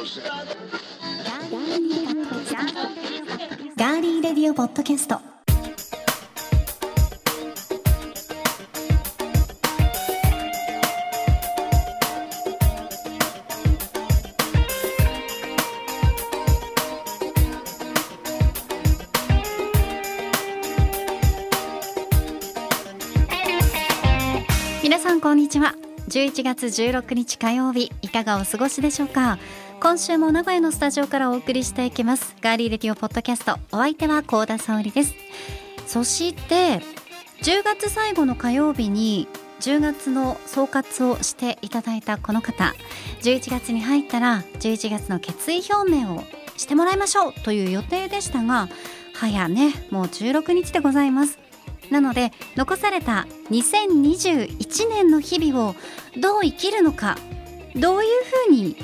ガーリーレディオポッドキャスト。皆さんこんにちは。11月16日火曜日いかがお過ごしでしょうか？今週も名古屋のスタジオからお送りしていきます。ガーリーレディオポッドキャスト。お相手は高田沙織です。そして10月最後の火曜日に10月の総括をしていただいたこの方。11月に入ったら11月の決意表明をしてもらいましょう。という予定でしたが早ねもう16日でございます。なので残された2021年の日々をどう生きるのかどういうふうに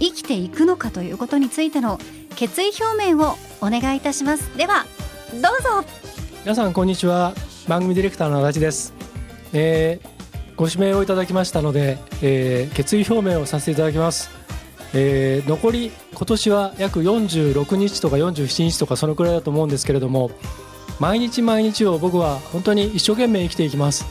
生きていくのかということについての決意表明をお願いいたします。ではどうぞ。皆さんこんにちは。番組ディレクターの足立です、えーご指名をいただきましたので、えー決意表明をさせていただきます、えー残り今年は約46日とか47日とかそのくらいだと思うんですけれども毎日毎日を僕は本当に一生懸命生きていきます。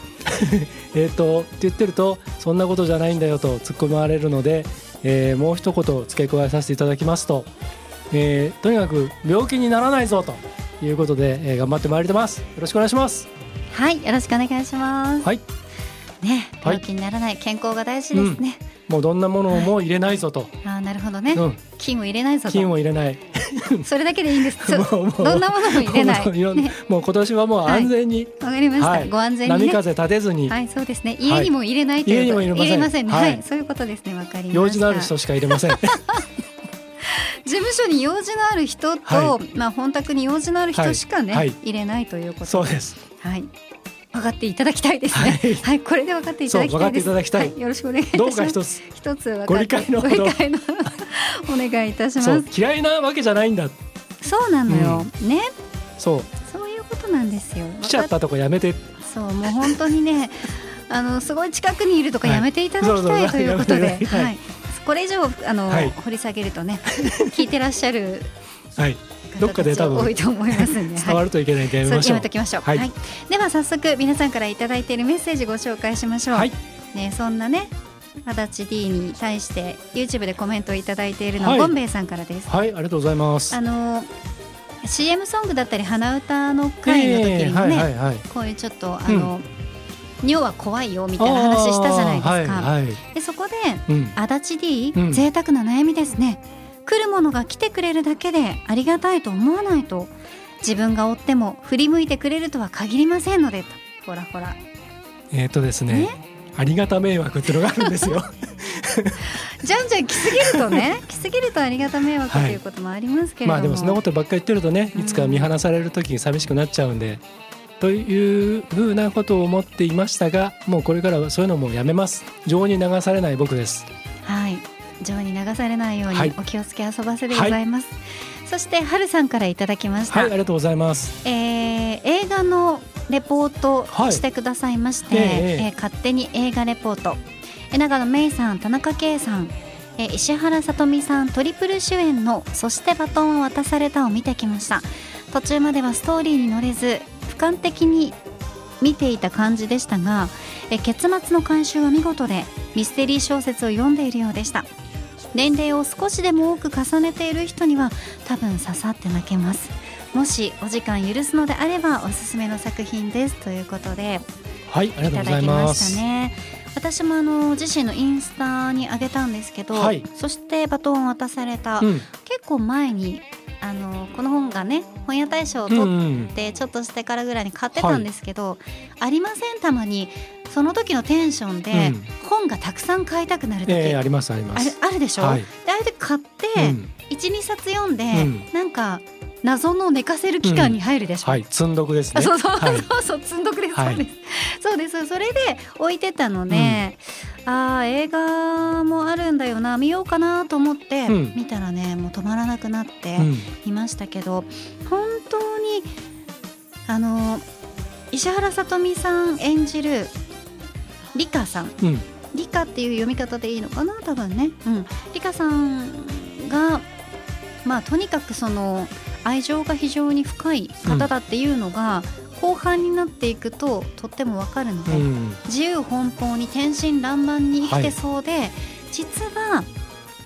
えっとって言ってるとそんなことじゃないんだよと突っ込まれるので、えーもう一言付け加えさせていただきますと、えーとにかく病気にならないぞということで、えー頑張ってまいります。よろしくお願いします。はいよろしくお願いします。はい。ねはい。病気にならない健康が大事ですね、もうどんなものも入れないぞと、あーなるほどね、うん、金を入れないぞと。金を入れない それだけでいいんです。どんなものも入れない。もう今年はもう安全に、わかりました、はい。ご安全にね。波風立てずに、はいそうですね。家にも入れないという家にも入れませんね、ははいい、そういうことですね。わかりました。用事のある人しか入れません。事務所に用事のある人と、はまあ本宅に用事のある人しかね、入れないということそうです。はい分かっていただきたいですね。はい。はい、これで分かっていただきたいです。そう分かっていただきたい。はよろしくお願いしどうます。か一つ。一つご理解のお願いいたします。嫌いなわけじゃないんだ。そうなのよ、ね。そう。そういうことなんですよ。来ちゃったとこやめて。そうもう本当にね あのすごい近くにいるとかはい。やめていただきたい、そうそう。ということで、はい、これ以上あの、はい。掘り下げるとね聞いてらっしゃるはいどっかで多分多いと思いますんで、伝わるといけないんでやめましょう。めときましょう、はい。はい、では早速皆さんからいただいているメッセージご紹介しましょう、はい。ね、そんなね足立 D に対して YouTube でコメントをいただいているのは、はい。ゴンベイさんからです。はいありがとうございます。あの CM ソングだったり鼻歌の回の時にね、えーはいはいはい。こういうちょっとあの、尿は怖いよみたいな話したじゃないですか、はいはい。でそこでうん。足立 D、うん。贅沢な悩みですね来るものが来てくれるだけでありがたいと思わないと自分が追っても振り向いてくれるとは限りませんのでとほらほら。えっ、とですねね？ありがた迷惑ってのがあるんですよ。じゃんじゃん来すぎるとね来すぎるとありがた迷惑とはいい。うこともありますけれども、まあでもそんなことばっかり言ってるとねいつか見放される時に寂しくなっちゃうんでというふうなことを思っていましたがもうこれからはそういうのもやめます。情に流されない僕です。はい情に流されないようはい。にお気をつけ遊ばせでございます、そしてはるさんからいただきました、はいありがとうございます。えー映画のレポートはい。してくださいまして、えええー勝手に映画レポート。えー長野芽郁さん田中圭さん、えー石原さとみさんトリプル主演の「そしてバトンを渡された」を見てきました。途中まではストーリーに乗れず俯瞰的に見ていた感じでしたが、えー結末の回収は見事でミステリー小説を読んでいるようでした年齢を少しでも多く重ねている人には多分刺さって泣けます。もしお時間許すのであればおすすめの作品です。ということではいありいたがとうございだきまますしたね。私もあの自身のインスタに上げたんですけど、はい。そしてバトンを渡された、うん。結構前にあのこの本がね本屋大賞をうん取っうん。てちょっとしてからぐらいに買ってたんですけど、ありません。たまにその時のテンションでうん。本がたくさん買いたくなる時、ええありますあります。あるでしょ、はい。であれで買って、うん。12冊読んで、うん。なんか謎の寝かせる期間に入るでしょ、はい。積んどくですね。あそうそう、はい。そうそう積んどくです、はい。そうです。それで置いてたので、ああ映画もあるんだよな。見ようかなと思って、うん。見たらねもう止まらなくなってうん。いましたけど、本当にあの石原さとみさん演じるリカさん。うん。リカっていう読み方でいいのかな？多分ね、うん、リカさんがまあとにかくその愛情が非常に深い方だっていうのが、後半になっていくととってもわかるので、うん。自由奔放に天真爛漫に生きてそうで、実は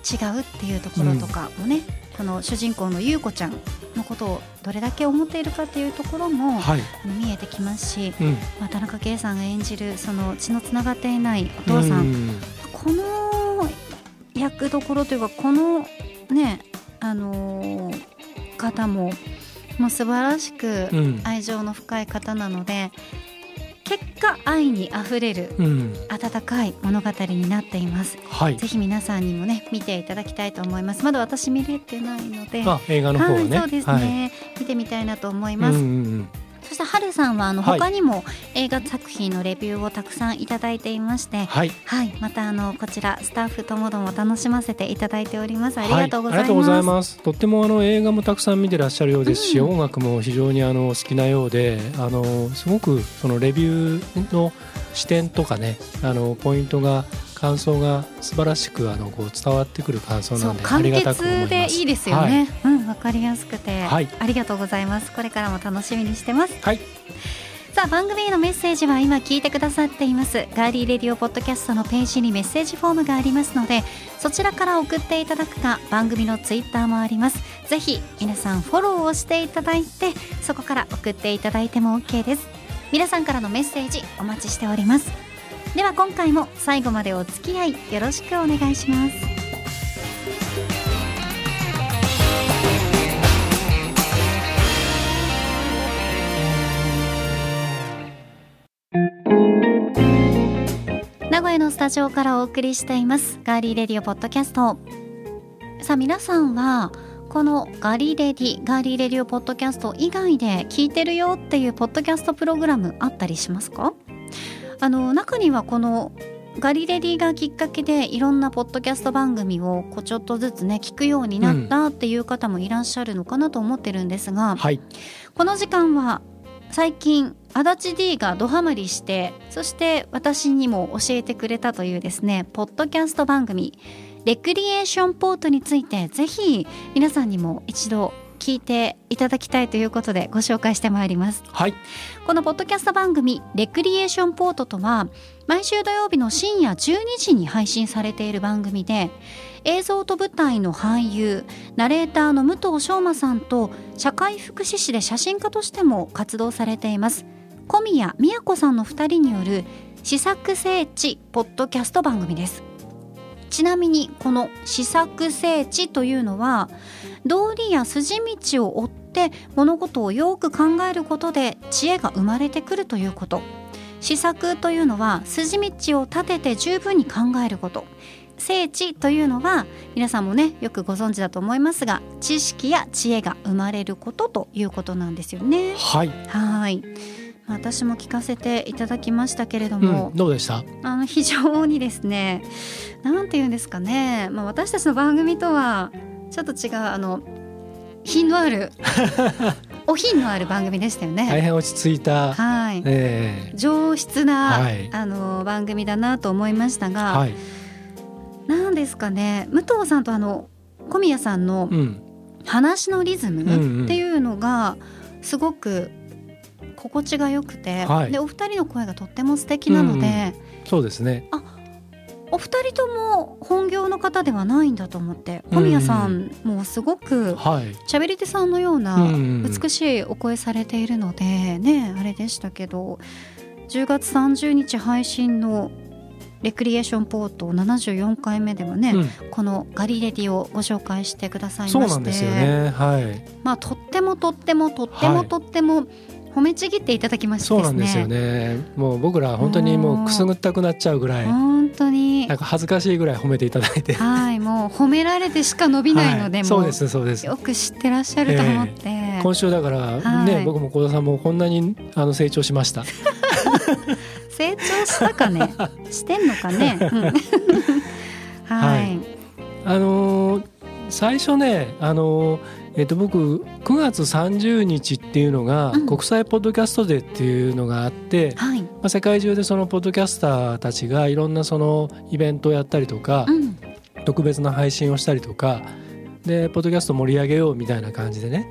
違うっていうところとかもね、この主人公の優子ちゃんのことをどれだけ思っているかっていうところも、はい、あの見えてきますし、うん、まあ、田中圭さんが演じるその血のつながっていないお父さん、うん。この役どころというかこのねあのー方ももう素晴らしくうん。愛情の深い方なので、結果愛にあふれるうん、温かい物語になっています。はい。ぜひ皆さんにもね見ていただきたいと思います。まだ私見れてないので。あ映画の方をね。はいそうですね、見てみたいなと思います、うんうんそしてはるさんはあのはい。他にも映画作品のレビューをたくさんいただいていまして、うん、はい。はい、またあのこちらスタッフともども楽しませていただいております。ありがとうございます。はありがとうございます。とってもあの映画もたくさん見てらっしゃるようですし、うん。音楽も非常にあの好きなようであのすごくそのレビューの視点とかねあのポイントが感想が素晴らしくあのこう伝わってくる感想そなでありがたく思います。潔でいいですよね。うん、わかりやすくて、はい。ありがとうございます。これからも楽しみにしてます。はい。さあ番組へのメッセージは今聞いてくださっています。ガーリーレディオポッドキャストのページにメッセージフォームがありますのでそちらから送っていただくか番組のツイッターもあります。ぜひ皆さんフォローをしていただいてそこから送っていただいても OK です。皆さんからのメッセージお待ちしております。では今回も最後までお付き合いよろしくお願いします名古屋のスタジオからお送りしていますガーリーレディオポッドキャスト。さあ皆さんはこのガリレディガーリーレディオポッドキャスト以外で聞いてるよっていうポッドキャストプログラムあったりしますか？あの中にはこのガリレディがきっかけでいろんなポッドキャスト番組をこうちょっとずつね聞くようになったっていう方もいらっしゃるのかなと思ってるんですが、はい。この時間は最近足立 D がドハマりしてそして私にも教えてくれたというですねポッドキャスト番組レクリエーションポートについてぜひ皆さんにも一度聞いていただきたいということでご紹介してまいります。はい。このポッドキャスト番組レクリエーションポートとは毎週土曜日の深夜12時に配信されている番組で映像と舞台の俳優ナレーターの武藤翔馬さんと社会福祉士で写真家としても活動されています。小宮宮子さんの2人による試作聖地ポッドキャスト番組です。ちなみにこの試作聖地というのは道理や筋道を追って物事をよく考えることで知恵が生まれてくるということ。試作というのは筋道を立てて十分に考えること。聖地というのは皆さんもねよくご存知だと思いますが知識や知恵が生まれることということなんですよね。はい、はい。まあ私も聞かせていただきましたけれどうも、ん、どうでした？あの非常にですねなんて言うんですかね、まあ、私たちの番組とはちょっと違うあの品のある お品のある番組でしたよね。大変落ち着いた、はい、え上質な、はい。あの番組だなと思いましたー、が、はい、なんですかね。武藤さんとあの小宮さんのうん、話のリズうんうムん。っていうのがすごく心地が良くて、はい。でお二人の声がとっても素敵なので、うんそうですね。お二人とも本業の方ではないんだと思って小宮さんもすごくはい。喋り手さんのようなうん美しいお声されているのでねあれでしたけど10月30日配信のレクリエーションポート74回目ではね、うんこのガリレディをご紹介してくださいましてそうなんですよね。はい。まあ、とってもとってもとってはいもとっても褒めちぎっていただきましてそうですねなんですよね。もう僕ら本当にもうくすぐったくなっちゃうぐらい、本当になんか恥ずかしいぐらい褒めていただいて。はいもう褒められてしか伸びないので、もはいそうですそうです。よく知ってらっしゃると思って、今週だからね、はい僕も小田さんもこんなにあの成長しました。成長したかね？してんのかね、うん。はい、はい。あのー最初ね、あのーえっと僕9月30日っていうのがうん。国際ポッドキャストデーっていうのがあって、はい。まあ、世界中でそのポッドキャスターたちがいろんなそのイベントをやったりとか、うん。特別な配信をしたりとかでポッドキャスト盛り上げようみたいな感じでね、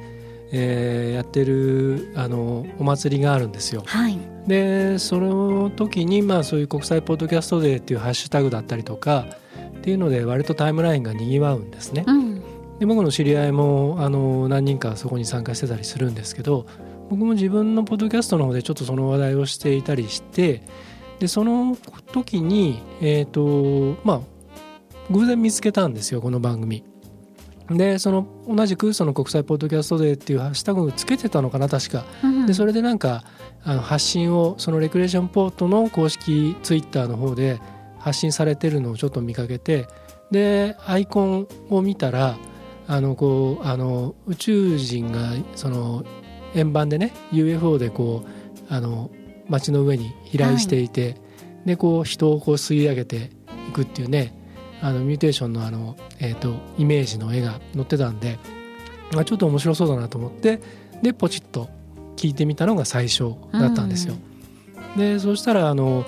えーやってるあのお祭りがあるんですよ。はいでその時にまあそういう国際ポッドキャストデーっていうハッシュタグだったりとかっていうので割とタイムラインがにぎわうんですね。うんで僕の知り合いもあの何人かそこに参加してたりするんですけど僕も自分のポッドキャストの方でちょっとその話題をしていたりしてでその時にえっ、とまあ偶然見つけたんですよこの番組。でその同じくその国際ポッドキャストデーっていうハッシュタグをつけてたのかな確か。うんでそれでなんかあの発信をそのレクレーションポートの公式ツイッターの方で発信されてるのをちょっと見かけてでアイコンを見たらあのこうあの宇宙人がその円盤でね UFO でこうあの街の上に飛来していて、でこう人をこう吸い上げていくっていうねあのミューテーションのあの、えー、とイメージの絵が載ってたんであちょっと面白そうだなと思ってでポチッと聞いてみたのが最初だったんですよ。でそうしたらあの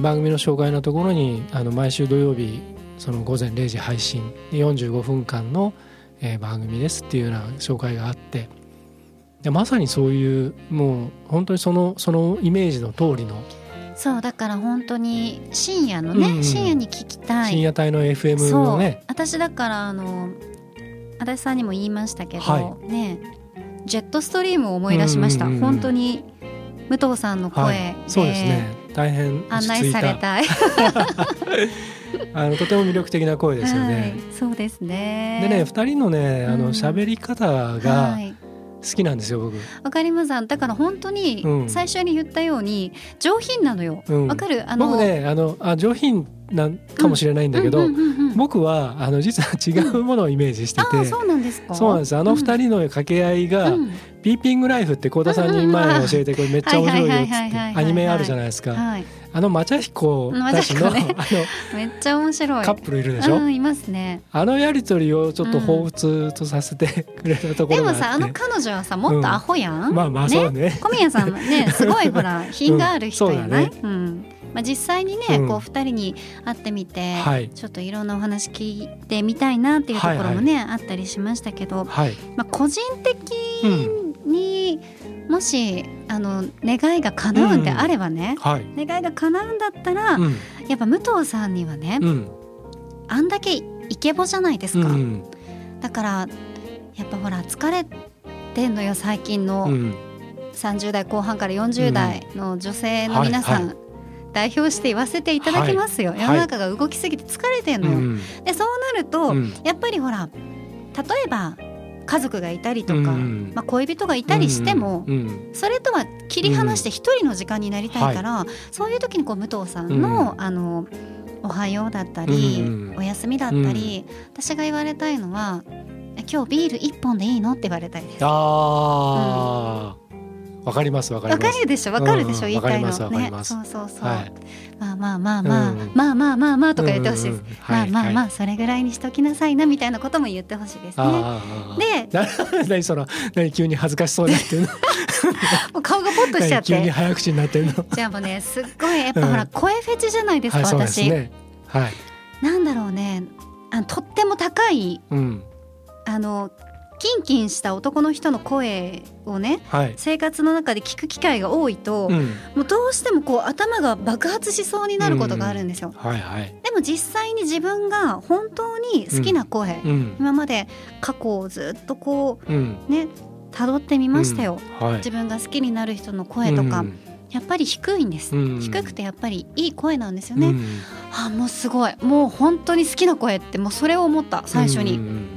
番組の紹介のところにあの毎週土曜日その午前0時配信で45分間の、えー番組ですっていうような紹介があってでまさにそういうもう本当にそのそのイメージの通りのそうだから本当に深夜のね、うんうん。深夜に聞きたい。深夜帯の FM のね。私だからあの足立さんにも言いましたけど、はねジェットストリームを思い出しました、うんうんうんうん。本当に武藤さんの声で,、そうですね。大変案内されたい。あのとても魅力的な声ですよね。はい、そうですね。でね2人のねあうん。の喋り方はがい。好きなんですよ僕。わかります。だから本当にうん。最初に言ったように上品なのよ。わ、うん。かる？あの僕ねあのあ上品なんかもしれないんだけど、うんうんうんうん。僕はあの実は違うものをイメージしてて、ああそうなんですか？そうなんです。あの二人の掛け合いが、うん。ピーピングライフって幸田さんに前に教えてこれめっちゃ面白いよっつってアニメあるじゃないですか。はい、あのマチャヒコたちの,、マチャヒコあめっちゃ面白い。のカップルいるでしょ、うんいますね。あのやりとりをちょっと彷彿とさせてくれたとこでろがあって。もさあの彼女はさもっとアホやん、まあまあそうね。小宮さんもねすごいほら 品がある人やな。い、うんまあ、実際にね、うん。こう二人に会ってみて、はい。ちょっといろんなお話聞いてみたいなっていうところもね、あったりしましたけど、はい、まあ、個人的うんにもしあの願いが叶うんであればね、はい。願いが叶うんだったら、うん。やっぱ武藤さんにはね、うん。あんだけイケボじゃないですか、うんだからやっぱほら疲れてんのよ最近の、うん。30代後半から40代の女性の皆さん、はいは代表して言わせていただきますよ、はい。世の中が動きすぎて疲れてんのよ、うん。でそうなると、うん。やっぱりほら例えば家族がいたりとか、うん。まあ、恋人がいたりしても、うん。うん。それとは切り離して一人の時間になりたいから、そういう時にこう武藤さんの,、あのおはようだったり、うんお休みだったり、私が言われたいのはえ今日ビール一本でいいの？って言われたいです。ああわかりますわかりわます。かるでしょ？わかるでしょ、うん言いたいの。ねそうそうそう、はい。まあまあまあまあ、うん。まあまあまあまあとか言ってほしいです、まあまあまああそれぐらいにしときなさいなみたいなことも言ってほしいですね。でな 何その何急に恥ずかしそうになってるの？もう顔がポッとしちゃっ何急にて早口になってるの？じゃあもうねすっごいやっぱほら、うん声フェチじゃないですか、私、ね。はい。なんだろうね。あのとっても高いうん。あのキンキンした男の人の声をねはい。生活の中で聞く機会が多いと、うん。もうどうしてもこう頭が爆発しそうになることがあるんですよ、はいはい。でも実際に自分が本当に好きな声、うん。今まで過去をずっとこうんうね辿ってみましたよ、はい。自分が好きになる人の声とか、うん。やっぱり低いんです、うん。低くてやっぱりいい声なんですよね、うん。あもうすごい。もう本当に好きな声ってもうそれを思った最初に、うんうん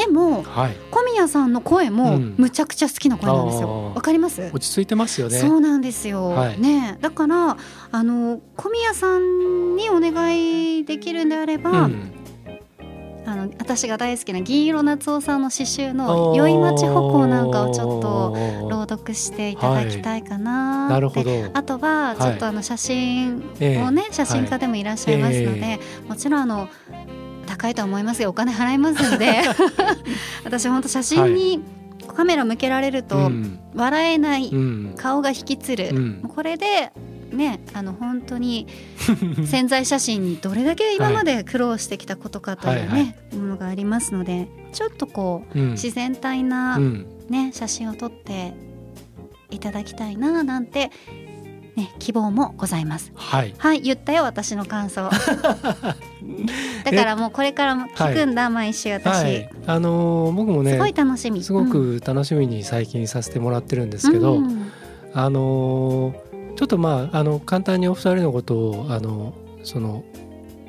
でもはい。小宮さんの声もうん。むちゃくちゃ好きな声なんですよ。あー。わかります？落ち着いてますよね。そうなんですよ、はい。ね。だからあの小宮さんにお願いできるんであれば、うん。あの私が大好きな銀色夏夫さんの詩集の「宵町歩行」なんかをちょっと朗読していただきたいかなって、なるほど。あとはちょっとあの写真をね、写真家でもいらっしゃいますので、え。もちろんあの高いとは思いますよ。お金払いますんで。私本当写真にカメラ向けられるとうん。笑えない、うん。顔が引きつる、うん。これでねあの本当に 潜在写真にどれだけ今まで苦労してきたことかというね、はいはい。ものがありますのでちょっとこううん。自然体な、うん。ね、写真を撮っていただきたいななんて、ね、希望もございます。はい。はい言ったよ私の感想 だからもうこれからも聞くんだ、毎週私、はい。あのー僕もねすごい楽しみ。すごく楽しみに最近させてもらってるんですけど、うん。あのーちょっとまああの簡単にお二人のことをあのその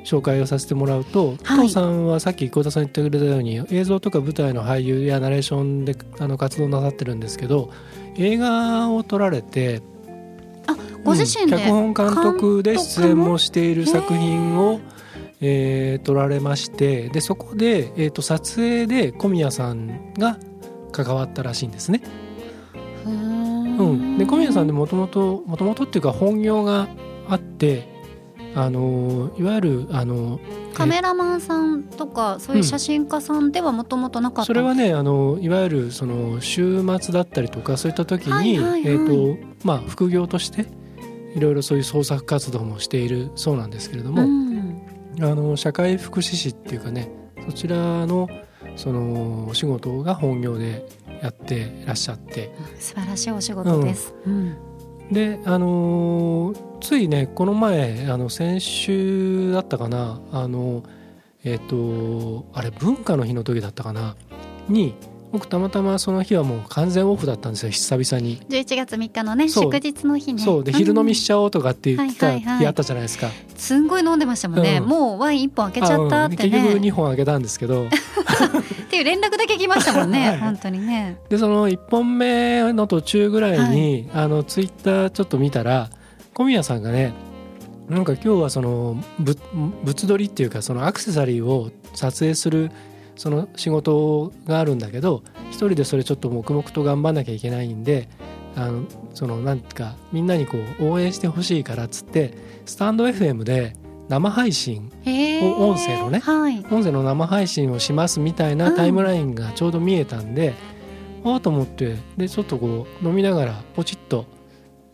紹介をさせてもらうと、は藤さんはさっき幸田さん言ってくれたように映像とか舞台の俳優やナレーションであの活動なさってるんですけど映画を撮られてご自身で、うん脚本監督で出演もしている作品を、えー撮られましてでそこで、えー、と撮影で小宮さんが関わったらしいんですね。うーうん、で小宮さんでもともともともとっていうか本業があってあのいわゆるあのカメラマンさんとかそういう写真家さんではもともとなかった、それはねあのいわゆるその週末だったりとかそういった時に、はいはいはい。えーとまあ、副業としていろいろそういう創作活動もしているそうなんですけれども、うんあの社会福祉士っていうかねそちらのそのお仕事が本業でやってらっしゃって。素晴らしいお仕事です、うん。であのーついねこの前あの先週だったかなあのえっ、とあれ文化の日の時だったかなに僕たまたまその日はもう完全オフだったんですよ。久々に。11月3日のね祝日の日ね。そう。で昼飲みしちゃおうとかって言ってたはいはいはい。日あったじゃないですか。すんごい飲んでましたもんね、うん。もうワイン1本開けちゃったってあうん。結局ね2本あげたんですけど。っていう連絡だけ来ましたもんね、はい。本当にね。でその1本目の途中ぐらいに、あのツイッターちょっと見たら小宮さんがねなんか今日はそのぶ物撮りっていうかそのアクセサリーを撮影するその仕事があるんだけど一人でそれちょっと黙々と頑張んなきゃいけないんであのそのなんかみんなにこう応援してほしいからっつってスタンド FM で生配信へー。お音声のねはい。音声の生配信をしますみたいなタイムラインがちょうど見えたんで、ああと思ってでちょっとこう飲みながらポチッと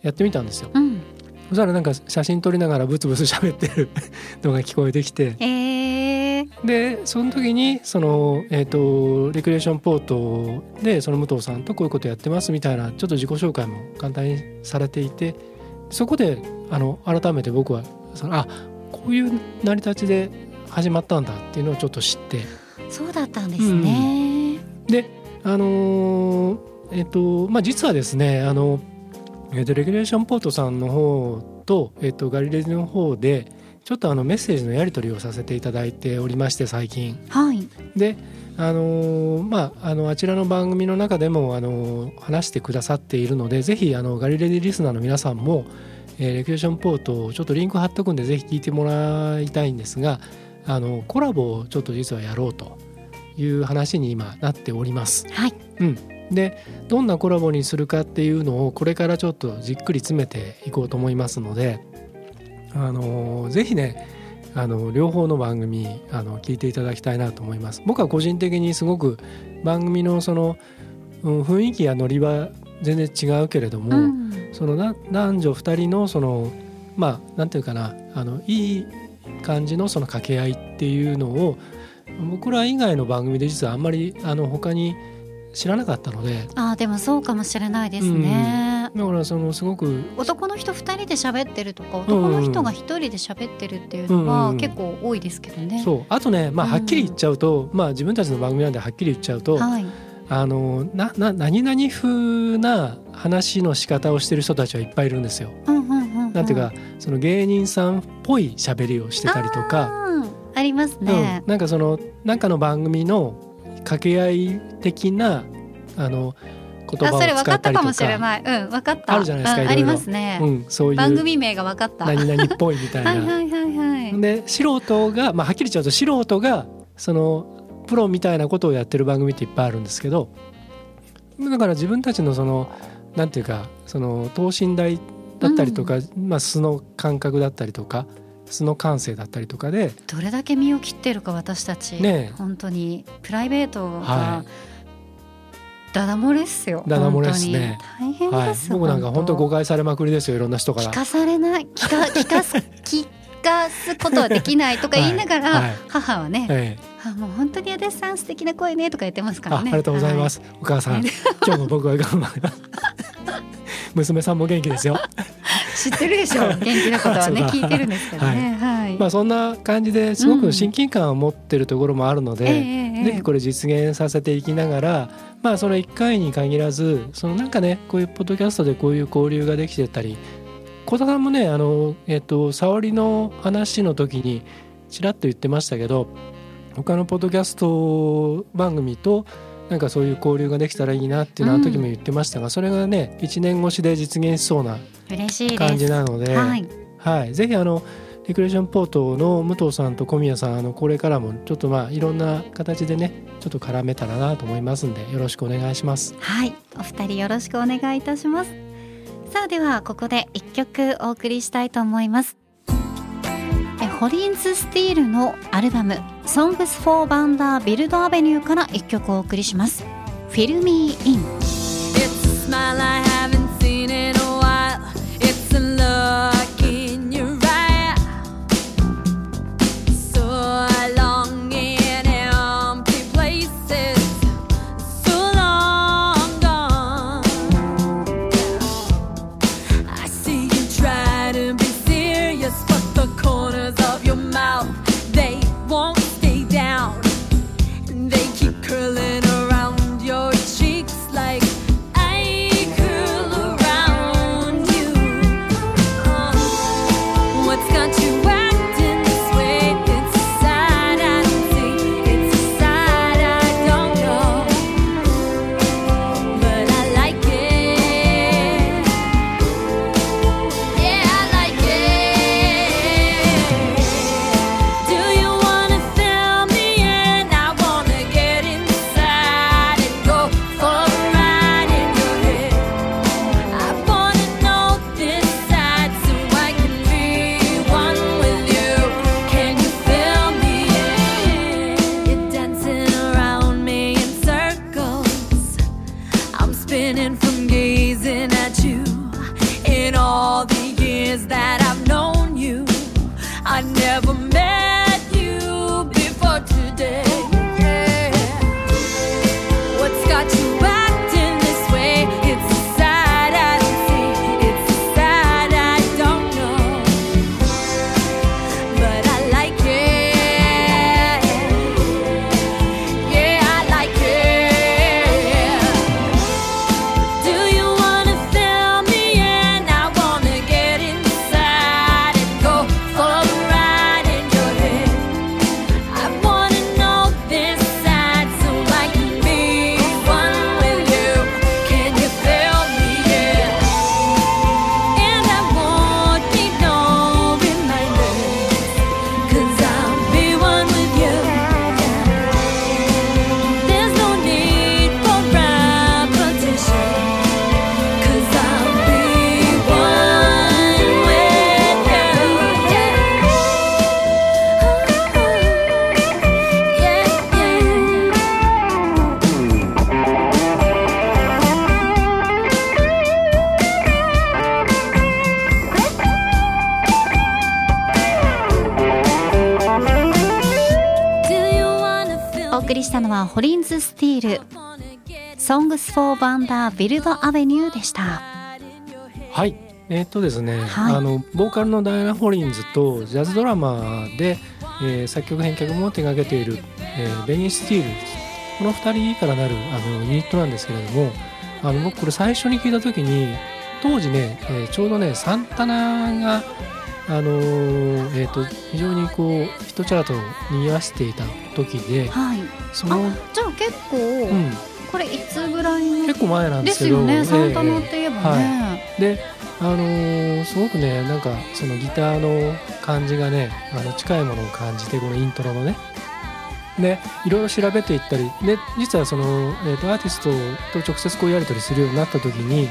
やってみたんですよ。うん。そしたらなんか写真撮りながらブツブツ喋ってるのが聞こえてきてへーでその時にその、えー、とレクリエーションポートでその武藤さんとこういうことやってますみたいなちょっと自己紹介も簡単にされていてそこであの改めて僕はそのあこういう成り立ちで始まったんだっていうのをちょっと知って。そうだったんですね、であのーえっ、とまあ実はですねあの、えーとレギュレーションポートさんの方と,、えー、とガリレジの方でちょっとあのメッセージのやり取りをさせていただいておりまして最近。はい。であのーまああのあちらの番組の中でもあのー話してくださっているのでぜひあのガリレディリスナーの皆さんも、えーレクリエーションポートをちょっとリンク貼っとくんでぜひ聞いてもらいたいんですがあのコラボをちょっと実はやろうという話に今なっております。はい。うん、でどんなコラボにするかっていうのをこれからちょっとじっくり詰めていこうと思いますのであのぜひねあの両方の番組あの聞いていただきたいなと思います。僕は個人的にすごく番組のその、うん、雰囲気やノリは全然違うけれども、うん。そのな男女2人のそのまあなんていうかなあのいい感じのその掛け合いっていうのを僕ら以外の番組で実はあんまりあの他に知らなかったので。あーでもそうかもしれないですね、だからそのすごく男の人2人で喋ってるとか男の人が1人で喋ってるっていうのはうん結構多いですけどね、そう。あとねまあうん。はっきり言っちゃうと、まあ自分たちの番組なんではっきり言っちゃうと、はい。あのなな何々風な話の仕方をしてる人たちはいっぱいいるんですよ。なんていうかその芸人さんっぽい喋りをしてたりとか。ありますね。うん、なんかそのなんかの番組の掛け合い的なあの言あ葉をそれ分かった使ったりとかかもしれない。うん分かった。あるじゃないですかありますね、うん、そういう。番組名が分かった。はい何々っぽいみたいな。はいはいはいで素人が、まあ、はっきり言っちゃうと素人がそのプロみたいなことをやってる番組っていっぱいあるんですけどだから自分たちのそのなんていうかその等身大だったりとか、まあ、素の感覚だったりとか素の感性だったりとかでどれだけ身を切ってるか私たち、ねえ。本当に。プライベートが、はダダ漏れっすよダダ漏れっすね。大変はい。です、よ僕なんか本当誤解されまくりですよいろんな人から。聞かされない。聞か 聞かす聞かすことはできないとか言いながら、はい。はい母はね、ええ。あもう本当に足立さん素敵な声ねとか言ってますかああらねりがとうございます、お母さん。今日も僕は頑張ります。娘さんも元気ですよ。知ってるでしょ元気なことはね聞いてるんですけどね。はい、まあそんな感じですごく親近感を持ってるところもあるので、ええええ。ぜひこれ実現させていきながらまあその1回に限らずそのなんかねこういうポッドキャストでこういう交流ができてたり小田さんもねあのえっと沙織の話の時にちらっと言ってましたけど他のポッドキャスト番組となんかそういう交流ができたらいいなっていうのはあの時も言ってましたが、それがね1年越しで実現しそうな嬉しいです。感じなので、はい。はい、ぜひあのリクレーションポートの武藤さんと小宮さんあのこれからもちょっとまあいろんな形でねちょっと絡めたらなと思いますんでよろしくお願いします。はいお二人よろしくお願いいたします。さあではここで一曲お送りしたいと思います。えホリンズ・スティールのアルバム「Songs for Banda Build Avenue」から一曲お送りします「Fill Me In It's a smile I Songs for Banda Build Avenue でした。はい。えーっとですね、はい。あのボーカルのダイアナ・ホリンズとジャズドラマーで、えー作曲編曲も手掛けている、えーベニー・スティールこの2人からなるあのユニットなんですけれどもあの僕これ最初に聞いた時に当時ね、えーちょうどねサンタナがあのーえー、と非常にこうヒットチャートを賑わしていた時ではい。その、あじゃあ結構、うん、これいつぐらいの？結構前なんでですすけどよね。サンタナっええて言えばはね、であのーすごくねなんかそのギターの感じがねあの近いものを感じてこのイントロのね。でいろいろ調べていったりで実はその、えー、とアーティストと直接こうやり取りするようになった時に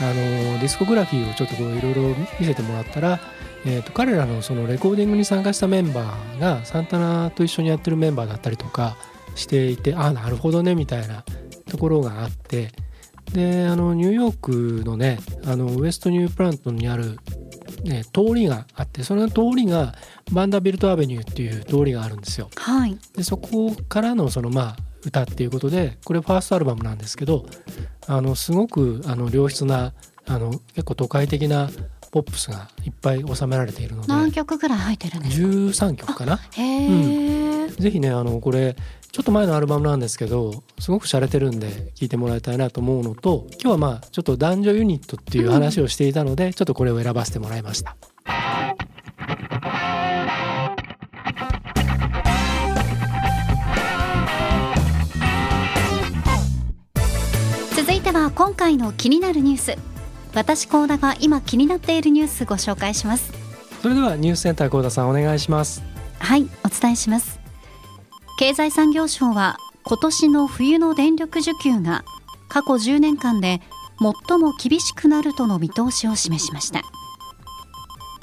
あのーディスコグラフィーをちょっとこういろいろ見せてもらったら、えー、と彼らのそのレコーディングに参加したメンバーがサンタナと一緒にやってるメンバーだったりとかしていてあなるほどねみたいなところがあってであのニューヨークのねあのウエストニュープラントにある、ね、通りがあってその通りがバンダビルトアベニューっていう通りがあるんですよ。はいでそこからのそのまあ歌っていうことでこれファーストアルバムなんですけどあのすごくあの良質なあの結構都会的なポップスがいっぱい収められているので。何曲ぐらい入ってるんですか？13曲かな？へえ、ぜひねあのこれちょっと前のアルバムなんですけどすごく洒落てるんで聴いてもらいたいなと思うのと今日はまあちょっと男女ユニットっていう話をしていたので、ちょっとこれを選ばせてもらいました。続いては今回の気になるニュース私高田が今気になっているニュースご紹介します。それではニュースセンター幸田さんお願いします。はいお伝えします。経済産業省は今年の冬の電力需給が過去10年間で最も厳しくなるとの見通しを示しました。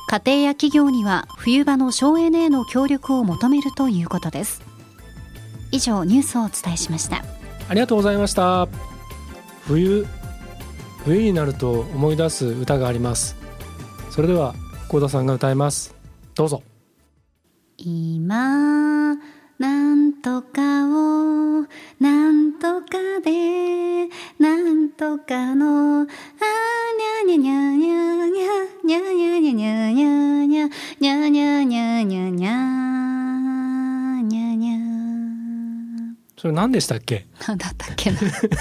家庭や企業には冬場の省エネへの協力を求めるということです。以上ニュースをお伝えしました。ありがとうございました。冬冬になると思い出す歌があります。それでは幸田さんが歌います。どうぞ。今なんとかをなんとかでなんとかのあにゃにゃにゃにゃにゃにゃにゃにゃにゃにゃにゃにゃにゃにゃにゃにゃそれ何でしたっけ？なんだったっけな？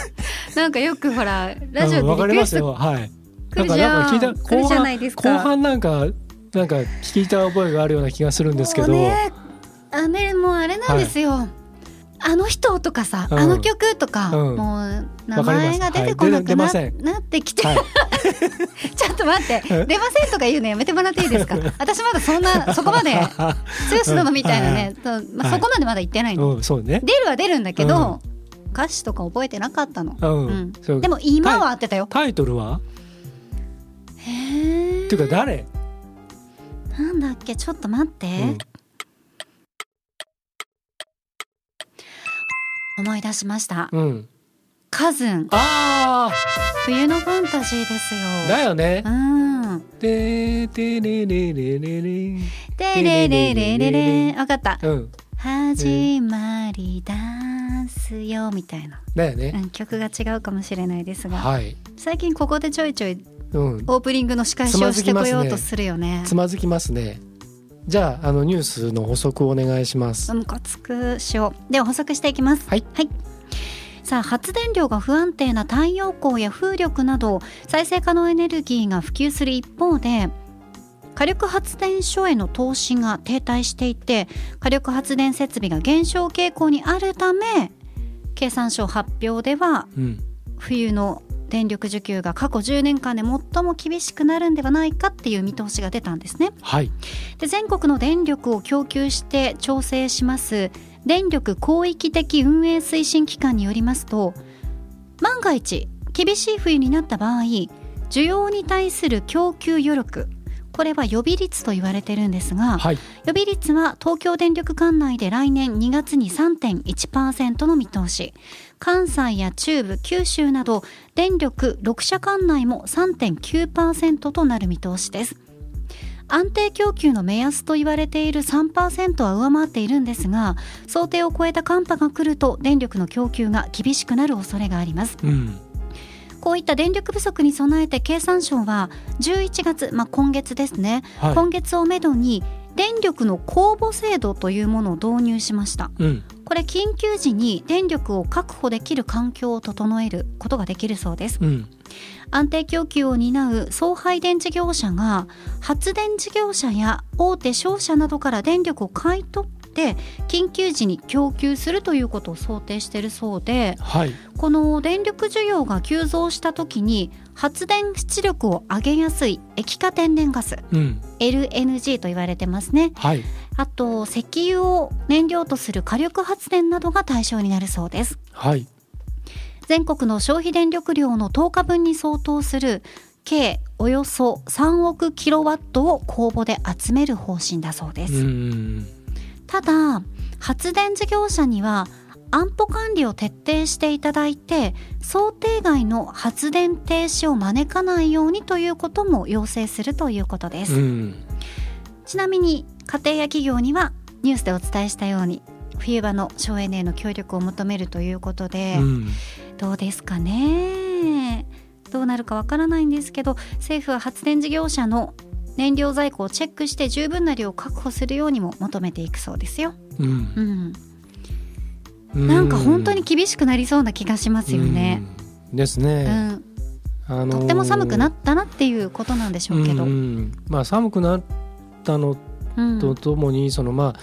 なんかよくほらラジオでリクエスト。はい。来るじゃん聞いた来るじゃないですか後半なんかなんか聞いた覚えがあるような気がするんですけど。ねあめもうあれなんですよ、あの人とかさ、うん。あの曲とか、うん。もう名前が出てこなくな,、出ません。なってきて、はい。ちょっと待って。え？出ませんとか言うのやめてもらっていいですか？私まだそんなそこまで剛殿みたいなね、とまあ、はい。そこまでまだ言ってないの、ね。出るは出るんだけど、歌詞とか覚えてなかったの、でも今は合ってたよ。タイトルは？へえっていうか誰？なんだっけ？ちょっと待って、思い出しましたうん。カズンあ冬のファンタジーですよあだよねう。んででれれれれれ。でれれれれれわかったうん。始まりだすよみたいな、だよね。うん、曲が違うかもしれないですがはい。最近ここでちょいちょいうん。オープニングの仕返しをしてこようとするよねつまずきますね。じゃああのニュースの補足をお願いします。ムカつくしようでは補足していきますはい、さあ発電量が不安定な太陽光や風力など再生可能エネルギーが普及する一方で火力発電所への投資が停滞していて火力発電設備が減少傾向にあるため経産省発表ではうん。冬の電力需給が過去10年間で最も厳しくなるんではないかっていう見通しが出たんですね。はい。で全国の電力を供給して調整します電力広域的運営推進機関によりますと万が一厳しい冬になった場合需要に対する供給余力これは予備率と言われてるんですがはい。予備率は東京電力管内で来年2月に3.1%の見通し関西や中部九州など電力6社管内も3.9%となる見通しです安定供給の目安と言われている3%は上回っているんですが想定を超えた寒波が来ると電力の供給が厳しくなる恐れがありますうん。こういった電力不足に備えて経産省は11月、まあ、今月ですね、はい。今月をめどに電力の公募制度というものを導入しましたうん。これ緊急時に電力を確保できる環境を整えることができるそうですうん。安定供給を担う送配電事業者が発電事業者や大手商社などから電力を買い取って緊急時に供給するということを想定しているそうではい。この電力需要が急増した時に発電出力を上げやすい液化天然ガスうん。LNG と言われてますねはい。あと石油を燃料とする火力発電などが対象になるそうですはい。全国の消費電力量の10日分に相当する計およそ3億キロワットを公募で集める方針だそうです、うん。ただ発電事業者には安保管理を徹底していただいて想定外の発電停止を招かないようにということも要請するということです、うん。ちなみに家庭や企業にはニュースでお伝えしたように冬場の省エネへの協力を求めるということで、うん。どうですかね。どうなるかわからないんですけど政府は発電事業者の燃料在庫をチェックして十分な量を確保するようにも求めていくそうですよ、うん。うん、なんか本当に厳しくなりそうな気がしますよね、うん。ですうね、ん。あのーとっても寒くなったなっていうことなんでしょうけど、まあ寒くなったのうん。とともにそのまあ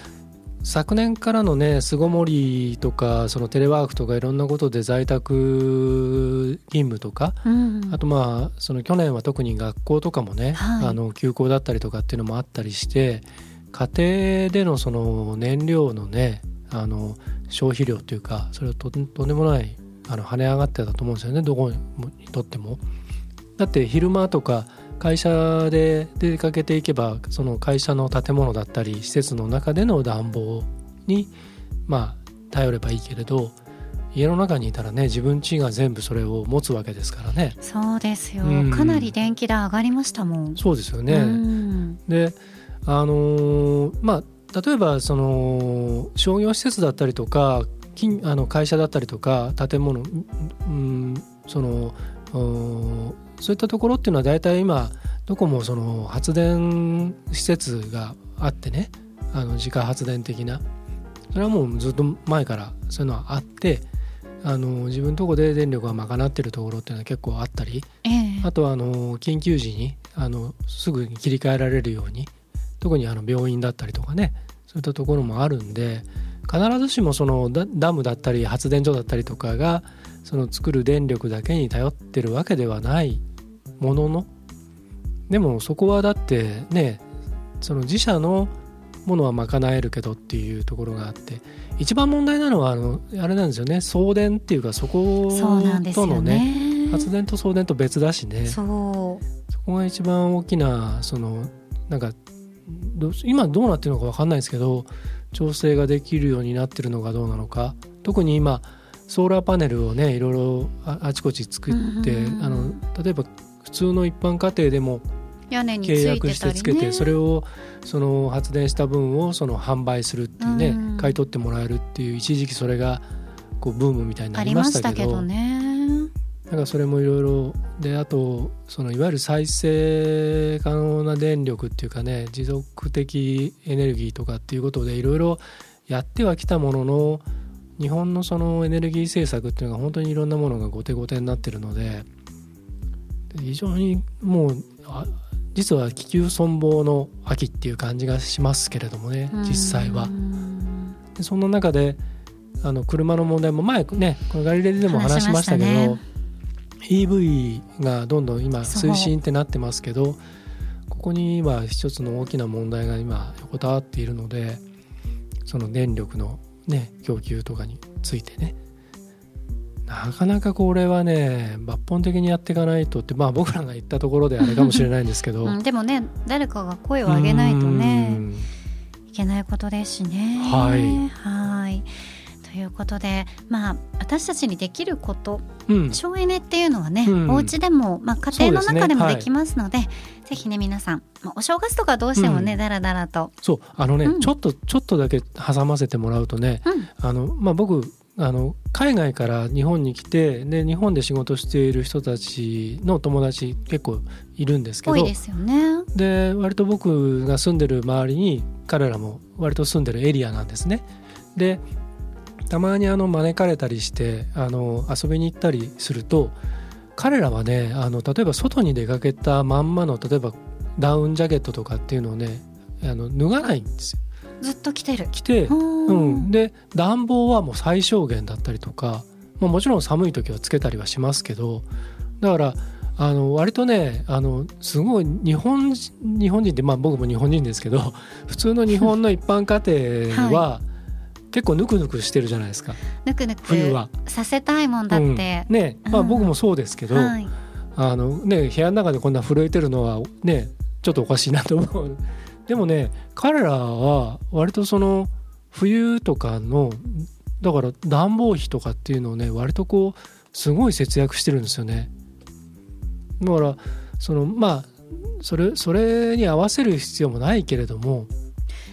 昨年からのね巣ごもりとかそのテレワークとかいろんなことで在宅勤務とかうんあとまあその去年は特に学校とかもね、はいあの休校だったりとかっていうのもあったりして家庭でのその燃料のねあの消費量というかそれはととんでもないあの跳ね上がってたと思うんですよねどこにとっても。だって昼間とか会社で出かけていけばその会社の建物だったり施設の中での暖房にまあ頼ればいいけれど家の中にいたらね自分家が全部それを持つわけですからね。そうですよ、うん。かなり電気代上がりましたもん。そうですよね。うん。であのーまあ例えばその商業施設だったりとか金あの会社だったりとか建物うんそのうんそういったところっていうのは大体今どこもその発電施設があってねあの自家発電的な。それはもうずっと前からそういうのはあってあの自分のとこで電力が賄ってるところっていうのは結構あったりええ。あとはあの緊急時にあのすぐに切り替えられるように特にあの病院だったりとかねそういったところもあるんで必ずしもそのダダムだったり発電所だったりとかがその作る電力だけに頼ってるわけではないものの？でもそこはだってねその自社のものは賄えるけどっていうところがあって一番問題なのはあのあれなんですよね送電っていうかそことのねね。発電と送電と別だしね。そこが一番大きなそのなんか今どうなってるのか分かんないですけど調整ができるようになってるのかどうなのか。特に今ソーラーパネルをねいろいろああちこち作ってあの例えば普通の一般家庭でも契い約したてつけてそれをその発電した分をその販売するっていうねうん。買い取ってもらえるっていう一時期それがこうブームみたいになりましたたけどね。なんかそれもいろいろであとそのいわゆる再生可能な電力っていうかね持続的エネルギーとかっていうことでいろいろやってはきたものの日本のそのエネルギー政策っていうのが本当にいろんなものが後手後手になってるのでで非常にもうあ実は気球存亡の秋っていう感じがしますけれどもね実際はう。んでそんな中であの車の問題も前ねこのガリレデでも話しましたけど EV がどんどん今推進ってなってますけどここに今一つの大きな問題が今横たわっているのでその電力のね供給とかについてねなかなかこれはね抜本的にやっていかないとってまあ僕らが言ったところであれかもしれないんですけど。うんでもね誰かが声を上げないとねうん。いけないことですしね。はい。はい。ということで、まあ、私たちにできることうん。省エネっていうのはね、うん。お家でも、まあ、家庭の中でもできますのでぜひね皆さん、まあ、お正月とかどうしてもね、うん。だらだらと、そうあのね、うん。ちょっとちょっとだけ挟ませてもらうとねうん。あの、まあ、僕あの海外から日本に来てで日本で仕事している人たちの友達結構いるんですけど多いですよね。で割と僕が住んでる周りに彼らも割と住んでるエリアなんですね。でたまにあの招かれたりしてあの遊びに行ったりすると彼らはねあの例えば外に出かけたまんまの例えばダウンジャケットとかっていうのをねあの脱がないんですよ。ずっと来てる。着て、ううん。ん、で暖房はもう最小限だったりとか、まあ、もちろん寒い時はつけたりはしますけどだからあの割とねあのすごい日本人日本人ってまあ僕も日本人ですけど 普通の日本の一般家庭は、結構ぬくぬくしてるじゃないですか。ぬくぬ冬は。くさせたいもんだって。うん。ね。まあ、うん。僕もそうですけど、はい、あのね、部屋の中でこんな震えてるのはねちょっとおかしいなと思うでもね彼らは割とその冬とかのだから暖房費とかっていうのをね割とこうすごい節約してるんですよね。だからそのまあそれそれに合わせる必要もないけれども、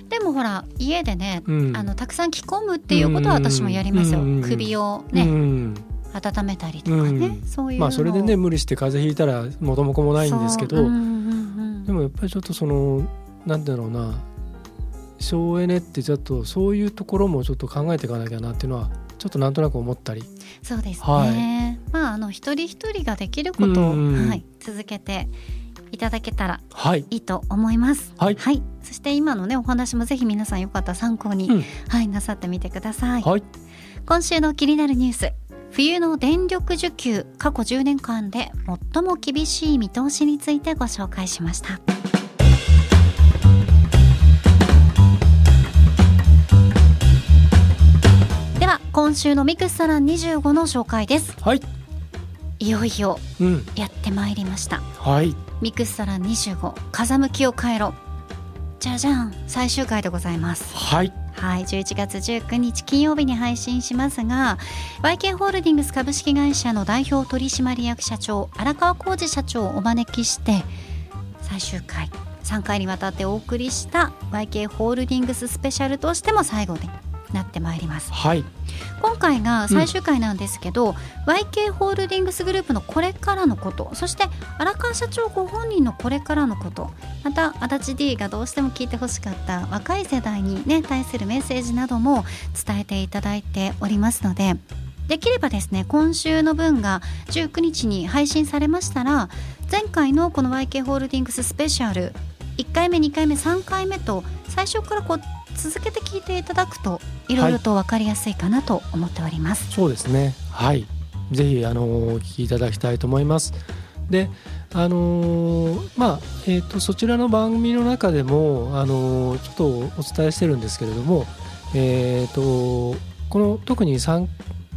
でもほら家でね、うん、あのたくさん着込むっていうことは私もやりますよ、うん。首をうね、ん。温めたりとかね、うん。そういうのまあそれでね無理して風邪ひいたら元も子もないんですけど、でもやっぱりちょっとそのなんだろうな。省エネってちょっとそういうところもちょっと考えていかなきゃなっていうのはちょっとなんとなく思ったり。そうですね、はい。まああの一人一人ができることを、はい、続けていただけたらはい。いいと思います。はい。そして今のねお話もぜひ皆さんよかったら参考に、うん。はいなさってみてください。はい。今週の気になるニュース。冬の電力需給過去10年間で最も厳しい見通しについてご紹介しました今週のミクスサラン25の紹介です。はい。いよいようん。やってまいりました。はい。ミクスサラン25風向きを変えろ。じゃじゃん。最終回でございます。はい。はい、11月19日金曜日に配信しますが YK ホールディングス株式会社の代表取締役社長荒川浩二社長をお招きして最終回3回にわたってお送りした YK ホールディングススペシャルとしても最後になってまいります。はい。今回が最終回なんですけど、YK ホールディングスグループのこれからのことそして荒川社長ご本人のこれからのことまた足立 D がどうしても聞いてほしかった若い世代に、ね、対するメッセージなども伝えていただいておりますのでできればですね今週の分が19日に配信されましたら前回のこの YK ホールディングススペシャル1回目2回目3回目と最初からこう続けて聞いていただくといろいろと分かりやすいかなと思っております。そうですね。はい。ぜひあのお聞きいただきたいと思います。であのーまあえっ、とそちらの番組の中でもあのーちょっとお伝えしてるんですけれどもえっ、とこの特に3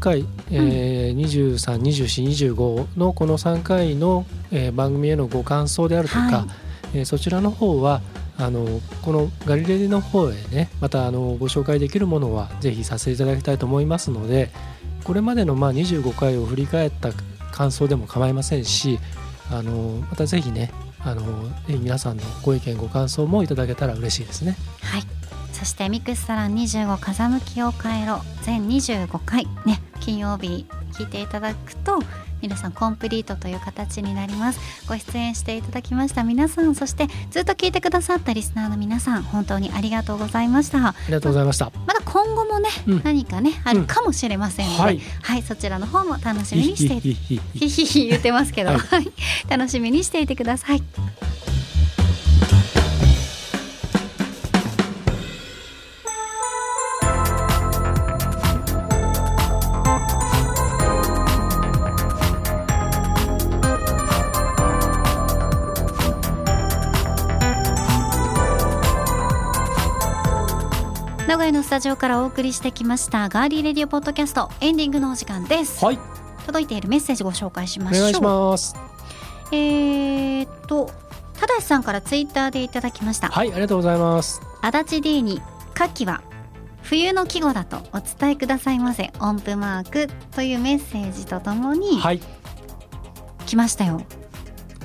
回、えー232425のこの3回の、えー番組へのご感想であるとか、はい。えーそちらの方はあのこのガリレデの方へねまたあのご紹介できるものはぜひさせていただきたいと思いますのでこれまでのま25回を振り返った感想でも構いませんしあのまたぜひねあの皆さんのご意見ご感想もいただけたら嬉しいですね。はいそしてミクスサラン25風向きを変えろ全25回ね金曜日聞いていただくと皆さんコンプリートという形になります。ご出演していただきました皆さんそしてずっと聞いてくださったリスナーの皆さん本当にありがとうございました。ありがとうございました。まだ今後もね、うん。何かねあるかもしれませんので、はい。はい、そちらの方も楽しみにしていてひひひ言ってますけど、はい。はい、楽しみにしていてください。タジオからお送りしてきましたガーリーレディオポッドキャストエンディングのお時間です。はい届いているメッセージご紹介しましょう。お願いします。えーっと、ただしさんからツイッターでいただきました。はいありがとうございます。足立 D に夏季は冬の季語だとお伝えくださいませ音符マークというメッセージとともにはい来ましたよ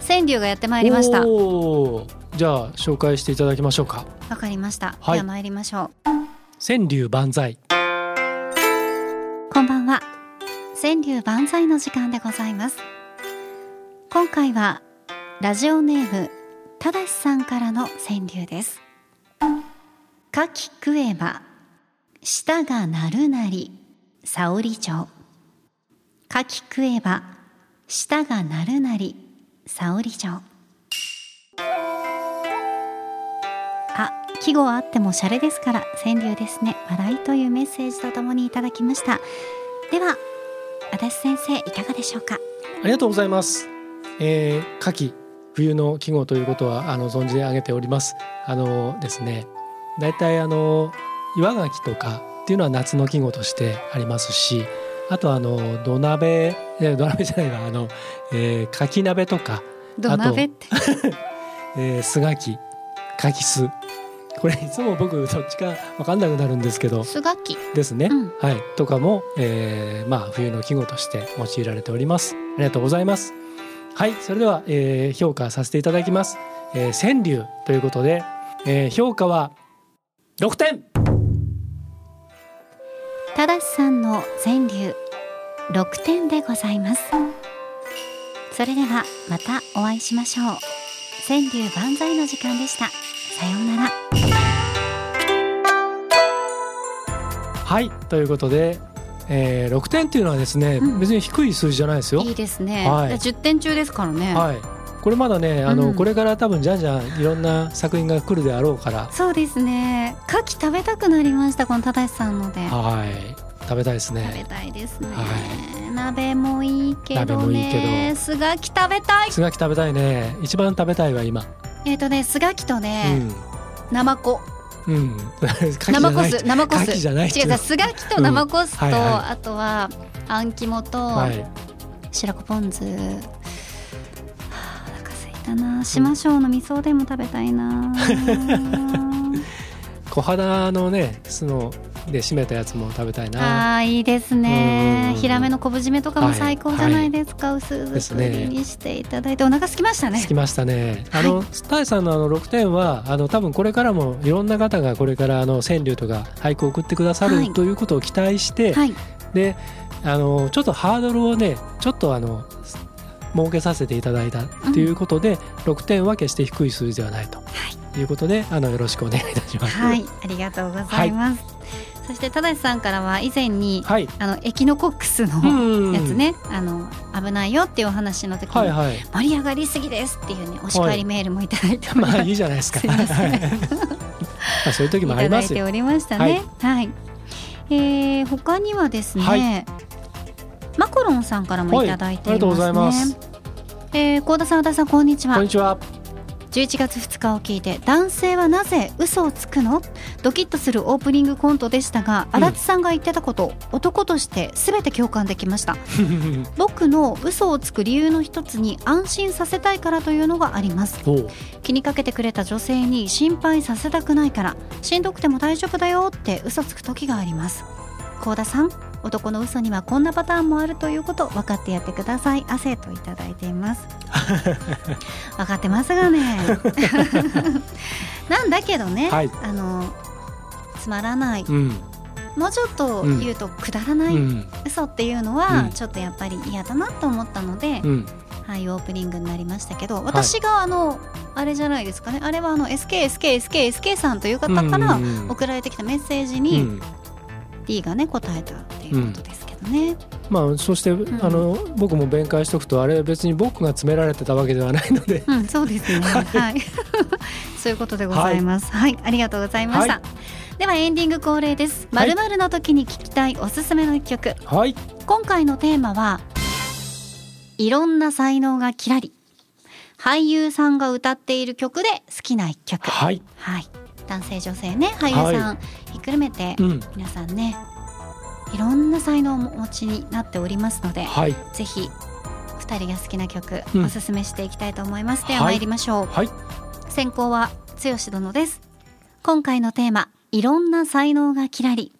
川柳がやってまいりましたわおーじゃあ紹介していただきましょうか。かりました、はいでは参りましょう川柳万歳。こんばんは。川柳万歳の時間でございます。今回はラジオネームただしさんからの川柳です。牡蠣食えば舌が鳴るなり沙織町。牡蠣食えば舌が鳴るなり沙織町。季語はあってもシャレですから川柳ですね。笑いというメッセージとともにいただきました。では足立先生いかがでしょうか？ありがとうございます。えー、夏季冬の季語ということはあの存じ上げております。あのですね、だいたいあの岩牡蠣とかっていうのは夏の季語としてありますし、あとあの土鍋、え土鍋じゃないわ。あの、えー、牡蠣鍋とか、土鍋って？えー、酢牡蠣、牡蠣酢、これいつも僕どっちか分かんなくなるんですけど。スガキ。ですね、うん。はい。とかも、えーまあ冬の季語として用いられております。ありがとうございます。はい。それでは、えー評価させていただきます、えー川柳ということで、えー評価は6点。ただしさんの川柳6点でございます。それではまたお会いしましょう。川柳万歳の時間でしたさようなら。はいということで、えー6点っていうのはですね、うん。別に低い数字じゃないですよ。いいですね、はい。10点中ですからね、はい。これまだねあの、うん。これから多分じゃんじゃんいろんな作品が来るであろうから。そうですね。牡蠣食べたくなりましたこのただしさんので。はい。食べたいです食べねたいですね、は鍋もいいけどね。鍋もいいけど。すがき食べたい。すがき食べたいね。一番食べたいわ今えっ、とねすがきとね、ナマコ。うん。うん生コス生コス。牡蠣じゃない違う違うすがきと生コスと、うん。はいはい。あとはあん肝と、はい。白子ポン酢。はあお腹すいたな。島椒の味噌でも食べたいな。小肌のね酢ので締めたやつも食べたいな。あーいいですね。うん。ヒラメの昆布締めとかも最高じゃないですか、薄です作りにしていただいて、お腹空きましたね。つきましたね。あの、タイさんのあの6点はあの多分これからもいろんな方がこれからあの川柳とか俳句を送ってくださる、はい。ということを期待して、はい。であのちょっとハードルをねちょっとあの設けさせていただいたということで、6点は決して低い数字ではないとい。うことで、あのよろしくお願いいたします。はい。ありがとうございます、そしてただしさんからは以前にはい。あのエキノコックスのうんやつ。ね、あの危ないよっていうお話の時に、はいはい。盛り上がりすぎですっていうねお叱りメールもいただいておりまますあいいじゃないですか。すいまあそういう時いもありますよ。ただいておりましたね。はい。えー、他にはですね、はいマコロンさんからもいただいていますね。はいありがとうございますえー、高田さん、和田さん、こんにちはこんに。ちは。11月2日を聞いて男性はなぜ嘘をつくの？ドキッとするオープニングコントでしたがうん。足立さんが言ってたこと、男として全て共感できました。僕の嘘をつく理由の一つに安心させたいからというのがあります。気にかけてくれた女性に心配させたくないからしんどくても大丈夫だよって嘘つく時があります高田さん男の嘘にはこんなパターンもあるということ分かってやってください。汗といただいています。分かってますがね。なんだけどね、はい。あのつまらない。うん。もうちょっと言うとくだらない、うん。嘘っていうのうはん。ちょっとやっぱり嫌だなと思ったので、うん。はい、オープニングになりましたけど私があの、あれじゃないですかね。あれはあの SKSKSKSK さんという方から送られてきたメッセージうにん D がね答えたっていうことですけどね、まあそして、ん。あの僕も弁解しておくとあれ別に僕が詰められてたわけではないので。うん、そうですね。はい。そういうことでございます。はい、ありがとうございました、はではエンディング恒例です。まはい。るまるの時に聞きたいおすすめの一曲。はい。今回のテーマはいろんな才能がきらり俳優さんが歌っている曲で好きな一曲。はい。はい、男性女性ね俳優さんひっくるめて、うん。皆さんねいろんな才能をお持ちになっておりますのではい。ぜひ2人が好きな曲、うん。おすすめしていきたいと思います。でははい参りましょう、はい。先行は剛殿です。今回のテーマいろんな才能がきらり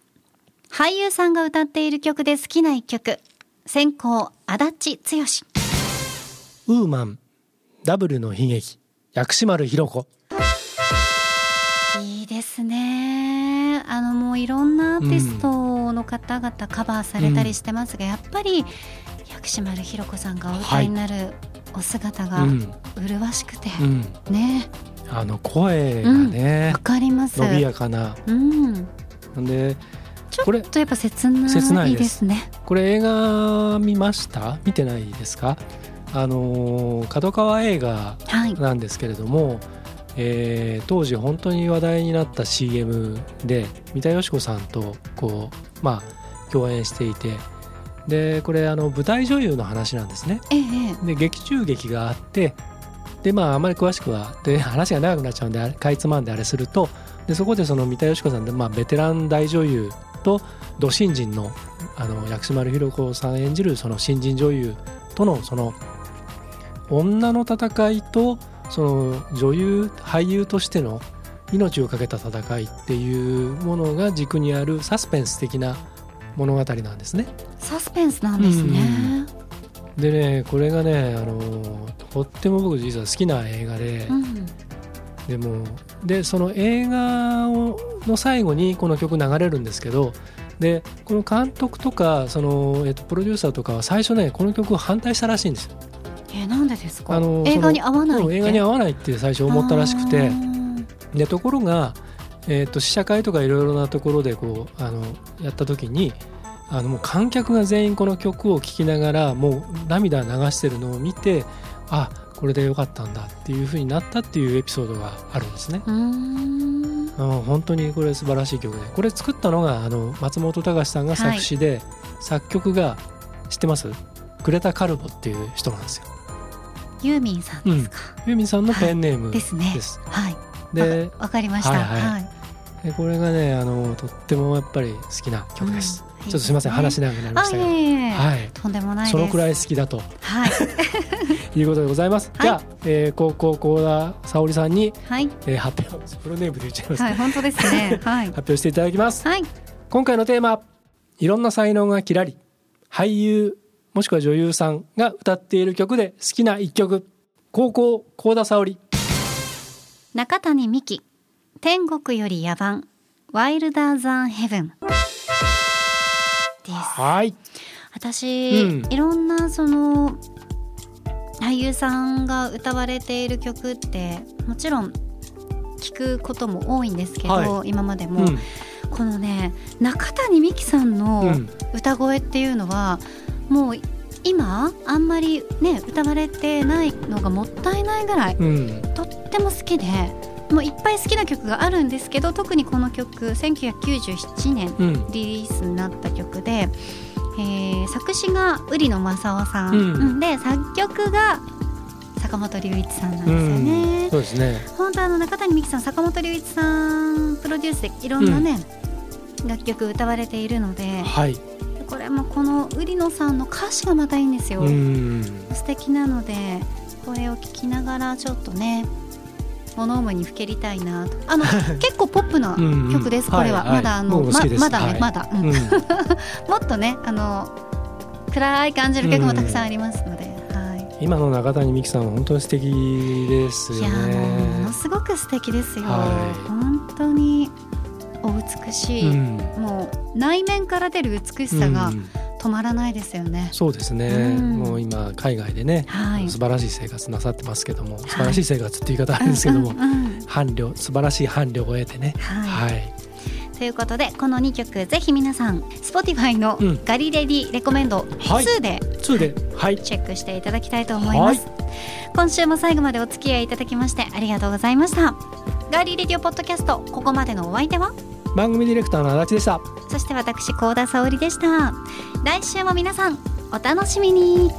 俳優さんが歌っている曲で好きな一曲。先行足立剛。ウーマンダブルの悲劇薬師丸ひろ子。いいですね。あのもういろんなアーティストの方々カバーされたりしてますが、やっぱり薬師丸ひろ子さんがお歌いになるお姿がうん。麗しくて、うん。ね。あの声がねわ、かります。伸びやかな。うん。でちょっとやっぱ切ないですね。これ映画見ました？見てないですか？あのー角川映画はい。なんですけれども、えー当時本当に話題になった CM で三田佳子さんとこうまあ共演していてでこれあの舞台女優の話なんですね。ええで劇中劇があってでまああまり詳しくはで話が長くなっちゃうんでかいつまんであれするとでそこでその三田佳子さんで、まあ、ベテラン大女優と土新人のあの薬師丸ひろ子さん演じるその新人女優とのその女の戦いとその女優俳優としての命を懸けた戦いっていうものが軸にあるサスペンス的な物語なんですね。サスペンスなんですね。でねこれがねあのとっても僕実は好きな映画で、うんでもでその映画をの最後にこの曲流れるんですけどでこの監督とかその、えっと、プロデューサーとかは最初ねこの曲を反対したらしいんですよ。えーなんでですか？あの映画に合わない映画に合わないって最初思ったらしくあてーでところが、えっと試写会とかいろいろなところでこうあのやった時にあのもう観客が全員この曲を聴きながらもう涙流してるのを見てあこれでよかったんだっていう風になったっていうエピソードがあるんですね。うーん。本当にこれ素晴らしい曲でこれ作ったのがあの松本隆さんが作詞で、作曲が知ってます？グレタ・カルボっていう人なんですよ。ユーミンさんですか？ユーミンさんのペンネームですね。はい。でわわかりました。はいはいはい。でこれがねあのとってもやっぱり好きな曲です。うんちょっとすみません、話長くなりまあしたが、はい、とんでもない。そのくらい好きだとはい いうことでございます。はいじゃあ、えー、高校高田沙織さんに、はいえー、発表プロネームで言っちゃいます、はい本当ですね。はい発表していただきます。はい今回のテーマいろんな才能がきらり俳優もしくは女優さんが歌っている曲で好きな一曲。高校高田沙織。中谷美紀。天国より野蛮。ワイルダーザンヘブン。はい。私、うん。いろんなその俳優さんが歌われている曲ってもちろん聞くことも多いんですけど、は今までも、うんこのね中谷美紀さんうのん。歌声っていうのは、もう今あんまりね歌われてないのがもったいないぐらいうん。とっても好きでもういっぱい好きな曲があるんですけど特にこの曲1997年うん。リリースになった曲で、えー作詞が瓜野正夫さん、うんうん。で作曲が坂本龍一さんなんですようんね。そうですね。本当あの中谷美紀さん坂本龍一さんプロデュースでいろんなね、楽曲歌われているのではい。これもこの瓜野さんの歌詞がまたいいんですよ。うん。素敵なのでこれを聞きながらちょっとね物思いにふけりたいなと。あの 結構ポップな曲です、これは、まだあのままだね、はい。まだ、うん。うん。もっとねあの暗い感じる曲もたくさんありますの今の中谷美紀さんは本当に素敵ですよいやもの。すごく素敵ですよ、はい。本当にお美しい、うん。もう内面から出る美しさがうん。止まらないですよね、そうですね、うん。もう今海外でね、はい。素晴らしい生活なさってますけども、素晴らしい生活って言い方あるんですけども、うんうんうん。伴侶素晴らしい伴侶を得てね。はい。はい、ということでこの2曲ぜひ皆さん Spotify のうん。ガリレディレコメンドはい。2で2で。はい。チェックしていただきたいと思います、今週も最後までお付き合いいただきましてありがとうございました。ガーリーレディオポッドキャストここまでのお相手は？番組ディレクターの足立でした。そして私高田沙織でした。来週も皆さんお楽しみに